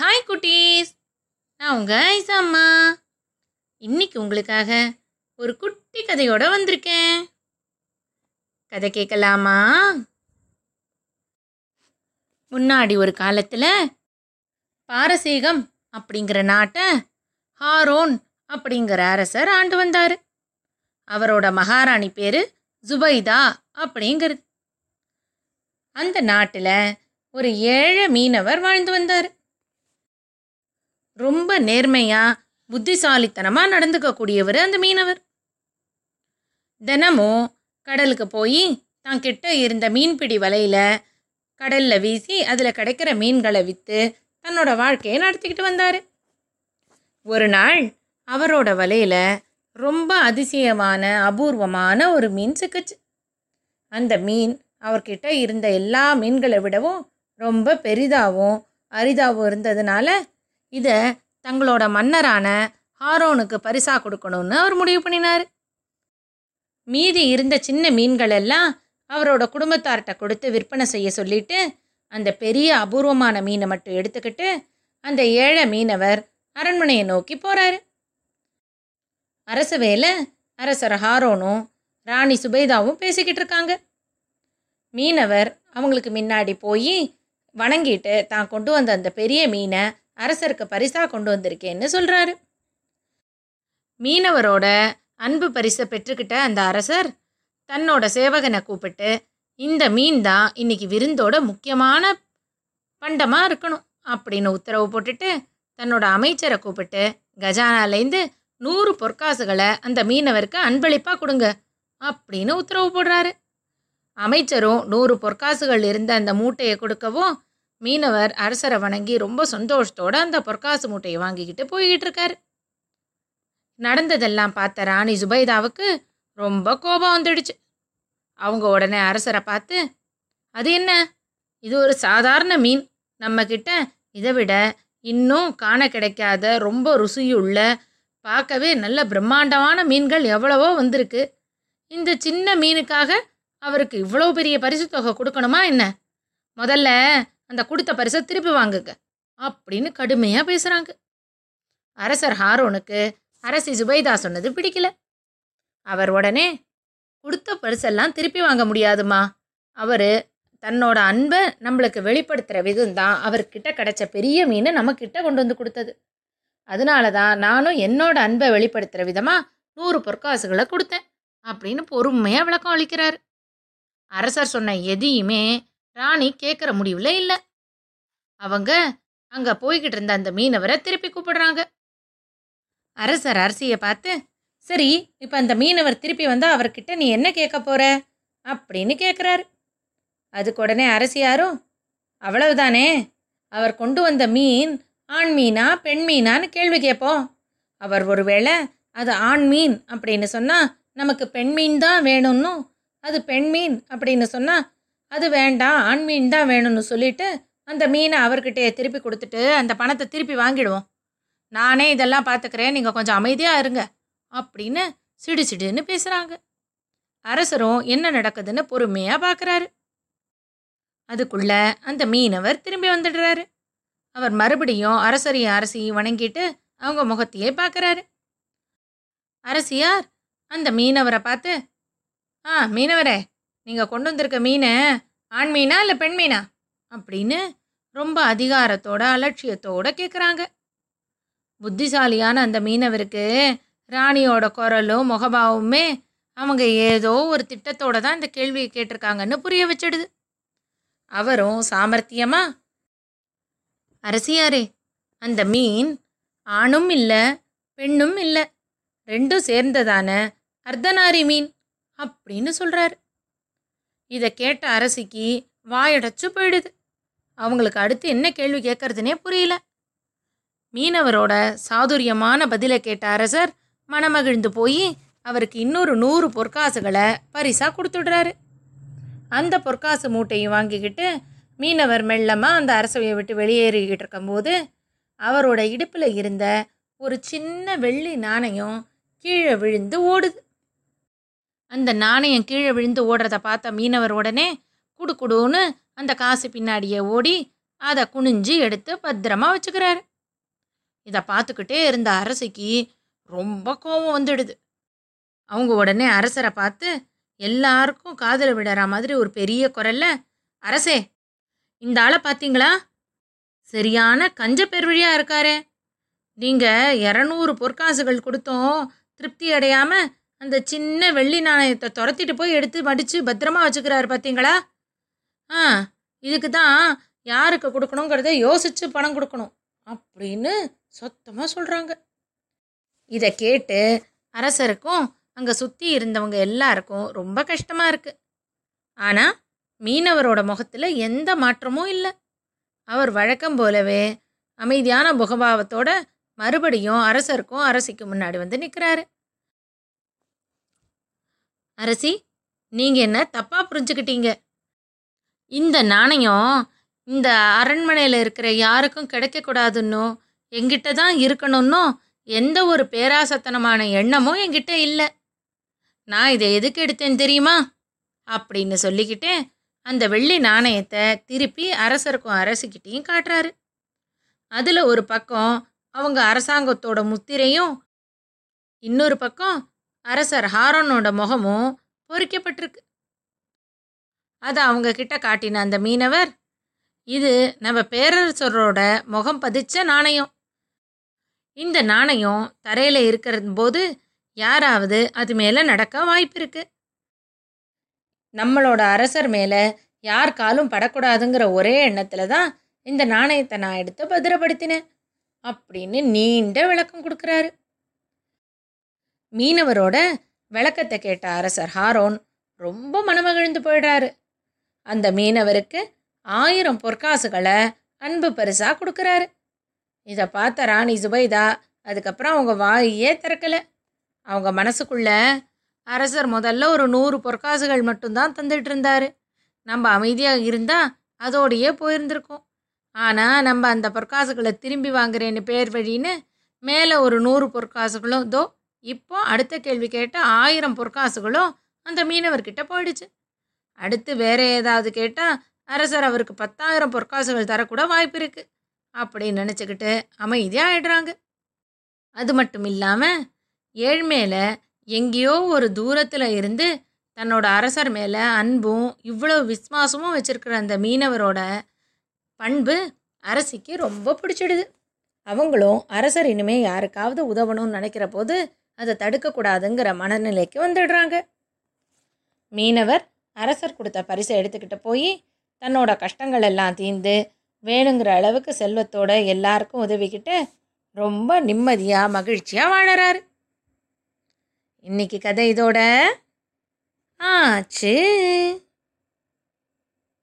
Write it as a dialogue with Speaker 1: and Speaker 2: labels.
Speaker 1: Hi குட்டீஸ். நான் உங்கள் ஐசா அம்மா. இன்னைக்கு உங்களுக்காக ஒரு குட்டி கதையோட வந்திருக்கேன். கதை கேட்கலாமா? முன்னாடி ஒரு காலத்தில் பாரசீகம் அப்படிங்கிற நாட்டை ஹாரோன் அப்படிங்கிற அரசர் ஆண்டு வந்தார். அவரோட மகாராணி பேர் ஜுபைதா அப்படிங்கிறது. அந்த நாட்டில் ஒரு ஏழை மீனவர் வாழ்ந்து வந்தார். ரொம்ப நேர்மையா புத்திசாலித்தனமாக நடந்துக்கக்கூடியவர் அந்த மீனவர். தினமும் கடலுக்கு போய் தான் கிட்ட இருந்த மீன்பிடி வலையில் கடலில் வீசி அதில் கிடைக்கிற மீன்களை விற்று தன்னோட வாழ்க்கையை நடத்திக்கிட்டு வந்தார். ஒரு நாள் அவரோட வலையில் ரொம்ப அதிசயமான அபூர்வமான ஒரு மீன் சிக்குச்சு. அந்த மீன் அவர்கிட்ட இருந்த எல்லா மீன்களை விடவும் ரொம்ப பெரிதாகவும் அரிதாகவும் இருந்ததுனால இதை தங்களோட மன்னரான ஹாரோனுக்கு பரிசா கொடுக்கணும்னு அவர் முடிவு பண்ணினார். மீதி இருந்த சின்ன மீன்கள் எல்லாம் அவரோட குடும்பத்தார்கிட்ட கொடுத்து விற்பனை செய்ய சொல்லிட்டு அந்த பெரிய அபூர்வமான மீனை மட்டும் எடுத்துக்கிட்டு அந்த ஏழை மீனவர் அரண்மனையை நோக்கி போறாரு. அரச வேலை அரசர் ஹாரோனும் ராணி சுபைதாவும் பேசிக்கிட்டு இருக்காங்க. மீனவர் அவங்களுக்கு முன்னாடி போய் வணங்கிட்டு தான் கொண்டு வந்த அந்த பெரிய மீனை அரசருக்கு பரிசாக கொண்டு வந்திருக்கேன்னு சொல்கிறாரு மீனவரோட அன்பு பரிசை பெற்றுக்கிட்ட அந்த அரசர் தன்னோட சேவகனை கூப்பிட்டு இந்த மீன் தான் இன்னைக்கு விருந்தோட முக்கியமான பண்டமாக இருக்கணும் அப்படின்னு உத்தரவு போட்டுட்டு தன்னோட அமைச்சரை கூப்பிட்டு கஜானாலேருந்து நூறு பொற்காசுகளை அந்த மீனவருக்கு அன்பளிப்பாக கொடுங்க அப்படின்னு உத்தரவு போடுறாரு. அமைச்சரும் நூறு பொற்காசுகள் இருந்த அந்த மூட்டையை கொடுக்கவும் மீனவர் அரசரை வணங்கி ரொம்ப சந்தோஷத்தோட அந்த பொற்காசு மூட்டையை வாங்கிக்கிட்டு போய்கிட்டு இருக்காரு. நடந்ததெல்லாம் பார்த்த ராணி சுபைதாவுக்கு ரொம்ப கோபம் வந்துடுச்சு. அவங்க உடனே அரசரை பார்த்து அது என்ன? இது ஒரு சாதாரண மீன். நம்மக்கிட்ட இதை விட இன்னும் காண கிடைக்காத ரொம்ப ருசியுள்ள பார்க்கவே நல்ல பிரம்மாண்டமான மீன்கள் எவ்வளவோ வந்திருக்கு. இந்த சின்ன மீனுக்காக அவருக்கு இவ்வளோ பெரிய பரிசு தொகை கொடுக்கணுமா என்ன? முதல்ல அந்த கொடுத்த பரிசை திருப்பி வாங்குங்க அப்படின்னு கடுமையாக பேசுகிறாங்க அரசர் ஹாரோனுக்கு அரசி சுபைதா சொன்னது பிடிக்கல. அவர் உடனே கொடுத்த பரிசெல்லாம் திருப்பி வாங்க முடியாதுமா. அவர் தன்னோட அன்பை நம்மளுக்கு வெளிப்படுத்துகிற விதம் தான் அவர்கிட்ட கிடைச்ச பெரிய மீனை நம்மக்கிட்ட கொண்டு வந்து கொடுத்தது. அதனால தான் நானும் என்னோட அன்பை வெளிப்படுத்துகிற விதமாக நூறு பொற்காசுகளை கொடுத்தேன் அப்படின்னு பொறுமையாக விளக்கம் அளிக்கிறார். அரசர் சொன்ன எதையுமே ராணி கேட்குற முடிவில் இல்லை. அவங்க அங்கே போய்கிட்டு இருந்த அந்த மீனவரை திருப்பி கூப்பிடுறாங்க. அரசர் அரசியை பார்த்து சரி இப்போ அந்த மீனவர் திருப்பி வந்தால் அவர்கிட்ட நீ என்ன கேட்க போற? அப்படின்னு கேட்குறாரு அதுக்கு உடனே அரசியாரும் அவ்வளவுதானே அவர் கொண்டு வந்த மீன் ஆண் மீனா பெண் மீனான்னு கேள்வி கேட்போம் அவர் ஒருவேளை அது ஆண் மீன் அப்படின்னு சொன்னால் நமக்கு பெண் மீன் தான் வேணும்னும் அது பெண் மீன் அப்படின்னு சொன்னால் அது வேண்டாம் ஆண் மீன் தான் வேணும்னு சொல்லிட்டு அந்த மீனை அவர்கிட்டயே திருப்பி கொடுத்துட்டு அந்த பணத்தை திருப்பி வாங்கிடுவோம். நானே இதெல்லாம் பார்த்துக்கிறேன் நீங்கள் கொஞ்சம் அமைதியாக இருங்க அப்படின்னு சிடு சிடுன்னு பேசுகிறாங்க அரசரும் என்ன நடக்குதுன்னு பொறுமையாக பார்க்குறாரு அதுக்குள்ள அந்த மீனவர் திரும்பி வந்துடுறாரு. அவர் மறுபடியும் அரசரையும் அரசியும் வணங்கிட்டு அவங்க முகத்தையே பார்க்குறாரு அரசியார் அந்த மீனவரை பார்த்து ஆ மீனவரே நீங்கள் கொண்டு வந்திருக்க மீன் ஆண் மீனா இல்லை பெண் மீனா அப்படின்னு ரொம்ப அதிகாரத்தோட அலட்சியத்தோட கேட்குறாங்க புத்திசாலியான அந்த மீனவருக்கு ராணியோட குரலும் முகபாவமுமே அவங்க ஏதோ ஒரு திட்டத்தோட தான் இந்த கேள்வியை கேட்டிருக்காங்கன்னு புரிய வச்சிடுது. அவரும் சாமர்த்தியமா அரசியாரே அந்த மீன் ஆணும் இல்லை பெண்ணும் இல்லை ரெண்டும் சேர்ந்ததான அர்த்தநாரி மீன் அப்படின்னு சொல்கிறாரு இதை கேட்ட அரசிக்கு வாயடைச்சு போயிடுது. அவங்களுக்கு அடுத்து என்ன கேள்வி கேட்கறதுனே புரியல. மீனவரோட சாதுரியமான பதிலை கேட்ட அரசர் மனமகிழ்ந்து போய் அவருக்கு இன்னொரு நூறு பொற்காசுகளை பரிசாக கொடுத்துடுறாரு. அந்த பொற்காசு மூட்டையும் வாங்கிக்கிட்டு மீனவர் மெல்லமாக அந்த அரசவையை விட்டு வெளியேறிக்கிட்டு இருக்கும்போது அவரோட இடுப்பில் இருந்த ஒரு சின்ன வெள்ளி நாணயம் கீழே விழுந்து ஓடுது. அந்த நாணயம் கீழே விழுந்து ஓடுறத பார்த்த மீனவர் உடனே குடு குடுன்னு அந்த காசு பின்னாடியே ஓடி அதை குனிஞ்சு எடுத்து பத்திரமா வச்சுக்கிறாரு. இதை பார்த்துக்கிட்டே இருந்த அரசிக்கு ரொம்ப கோபம் வந்துடுது. அவங்க உடனே அரசரை பார்த்து எல்லாருக்கும் காதில் விடுற மாதிரி ஒரு பெரிய குரல்ல அரசே இந்த ஆளை பார்த்தீங்களா? சரியான கஞ்ச பெருவழியா இருக்காரு. நீங்க இரநூறு பொற்காசுகள் கொடுத்தோம் திருப்தி அடையாமல் அந்த சின்ன வெள்ளி நாணயத்தை துரத்திட்டு போய் எடுத்து மடித்து பத்திரமா வச்சுக்கிறாரு பார்த்தீங்களா ஆ இதுக்கு தான் யாருக்கு கொடுக்கணுங்கிறத யோசிச்சு பணம் கொடுக்கணும் அப்படின்னு சொத்தமாக சொல்கிறாங்க இதை கேட்டு அரசருக்கும் அங்கே சுற்றி இருந்தவங்க எல்லாருக்கும் ரொம்ப கஷ்டமாக இருக்குது ஆனால் மீனவரோட முகத்தில் எந்த மாற்றமும் இல்லை. அவர் வழக்கம் போலவே அமைதியான முகபாவத்தோட மறுபடியும் அரசருக்கும் அரசிக்கு முன்னாடி வந்து நிற்கிறாரு அரசி நீங்கள் என்ன தப்பாக புரிஞ்சுக்கிட்டீங்க? இந்த நாணயம் இந்த அரண்மனையில் இருக்கிற யாருக்கும் கிடைக்கக்கூடாதுன்னோ எங்கிட்ட தான் இருக்கணும்னோ எந்த ஒரு பேராசத்தனமான எண்ணமும் என்கிட்ட இல்லை. நான் இதை எதுக்கு எடுத்தேன் தெரியுமா? அப்படின்னு சொல்லிக்கிட்டே அந்த வெள்ளி நாணயத்தை திருப்பி அரசருக்கும் அரசிக்கிட்டேயும் காட்டுறாரு. அதில் ஒரு பக்கம் அவங்க அரசாங்கத்தோட முத்திரையும் இன்னொரு பக்கம் அரசர் ஹாரனோட முகமும் பொறிக்கப்பட்டிருக்கு. அதை அவங்க கிட்ட காட்டின அந்த மீனவர் இது நம்ம பேரரசரோட முகம் பதிச்ச நாணயம். இந்த நாணயம் தரையில் இருக்கிற போது யாராவது அது மேலே நடக்க வாய்ப்பு இருக்கு. நம்மளோட அரசர் மேலே யார் காலும் படக்கூடாதுங்கிற ஒரே எண்ணத்தில் தான் இந்த நாணயத்தை நான் எடுத்து பத்திரப்படுத்தினேன். அப்படின்னு நீண்ட விளக்கம் கொடுக்குறாரு. மீனவரோட விளக்கத்தை கேட்ட அரசர் ஹாரோன் ரொம்ப மனமகிழ்ந்து போயிடுறாரு. அந்த மீனவருக்கு ஆயிரம் பொற்காசுகளை அன்பு பரிசாக கொடுக்குறாரு. இதை பார்த்த ராணி சுபைதா அதுக்கப்புறம் அவங்க வாயே திறக்கலை. அவங்க மனசுக்குள்ள அரசர் முதல்ல ஒரு நூறு பொற்காசுகள் மட்டும்தான் தந்துட்டு இருந்தாரு. நம்ம அமைதியாக இருந்தால் அதோடையே போயிருந்திருக்கோம். ஆனால் நம்ம அந்த பொற்காசுகளை திரும்பி வாங்குறேன்னு பேர் வழின்னு மேலே ஒரு நூறு பொற்காசுகளும் தோ இப்போ அடுத்த கேள்வி கேட்ட ஆயிரம் பொற்காசுகளும் அந்த மீனவர்கிட்ட போயிடுச்சு. அடுத்து வேற ஏதாவது கேட்டால் அரசர் அவருக்கு பத்தாயிரம் பொற்காசுகள் தரக்கூட வாய்ப்பு இருக்குது அப்படின்னு நினச்சிக்கிட்டு அமைதியாக ஆயிடுறாங்க. அது மட்டும் இல்லாமல் ஏழ்மையில் எங்கேயோ ஒரு தூரத்தில் இருந்து தன்னோட அரசர் மேலே அன்பும் இவ்வளோ விஸ்வாசமும் வச்சுருக்கிற அந்த மீனவரோட பண்பு அரசிக்கு ரொம்ப பிடிச்சிடுது. அவங்களும் அரசர் இனிமேல் யாருக்காவது உதவணும்னு நினைக்கிற போது அதை தடுக்கக்கூடாதுங்கிற மனநிலைக்கு வந்துடுறாங்க. மீனவர் அரசர் கொடுத்த பரிசை எடுத்துக்கிட்டு போய் தன்னோட கஷ்டங்கள் எல்லாம் தீர்ந்து வேணுங்கிற அளவுக்கு செல்வத்தோட எல்லாருக்கும் உதவிக்கிட்டு ரொம்ப நிம்மதியாக மகிழ்ச்சியாக வாழறாரு. இன்னைக்கு கதை இதோட ஆச்சு.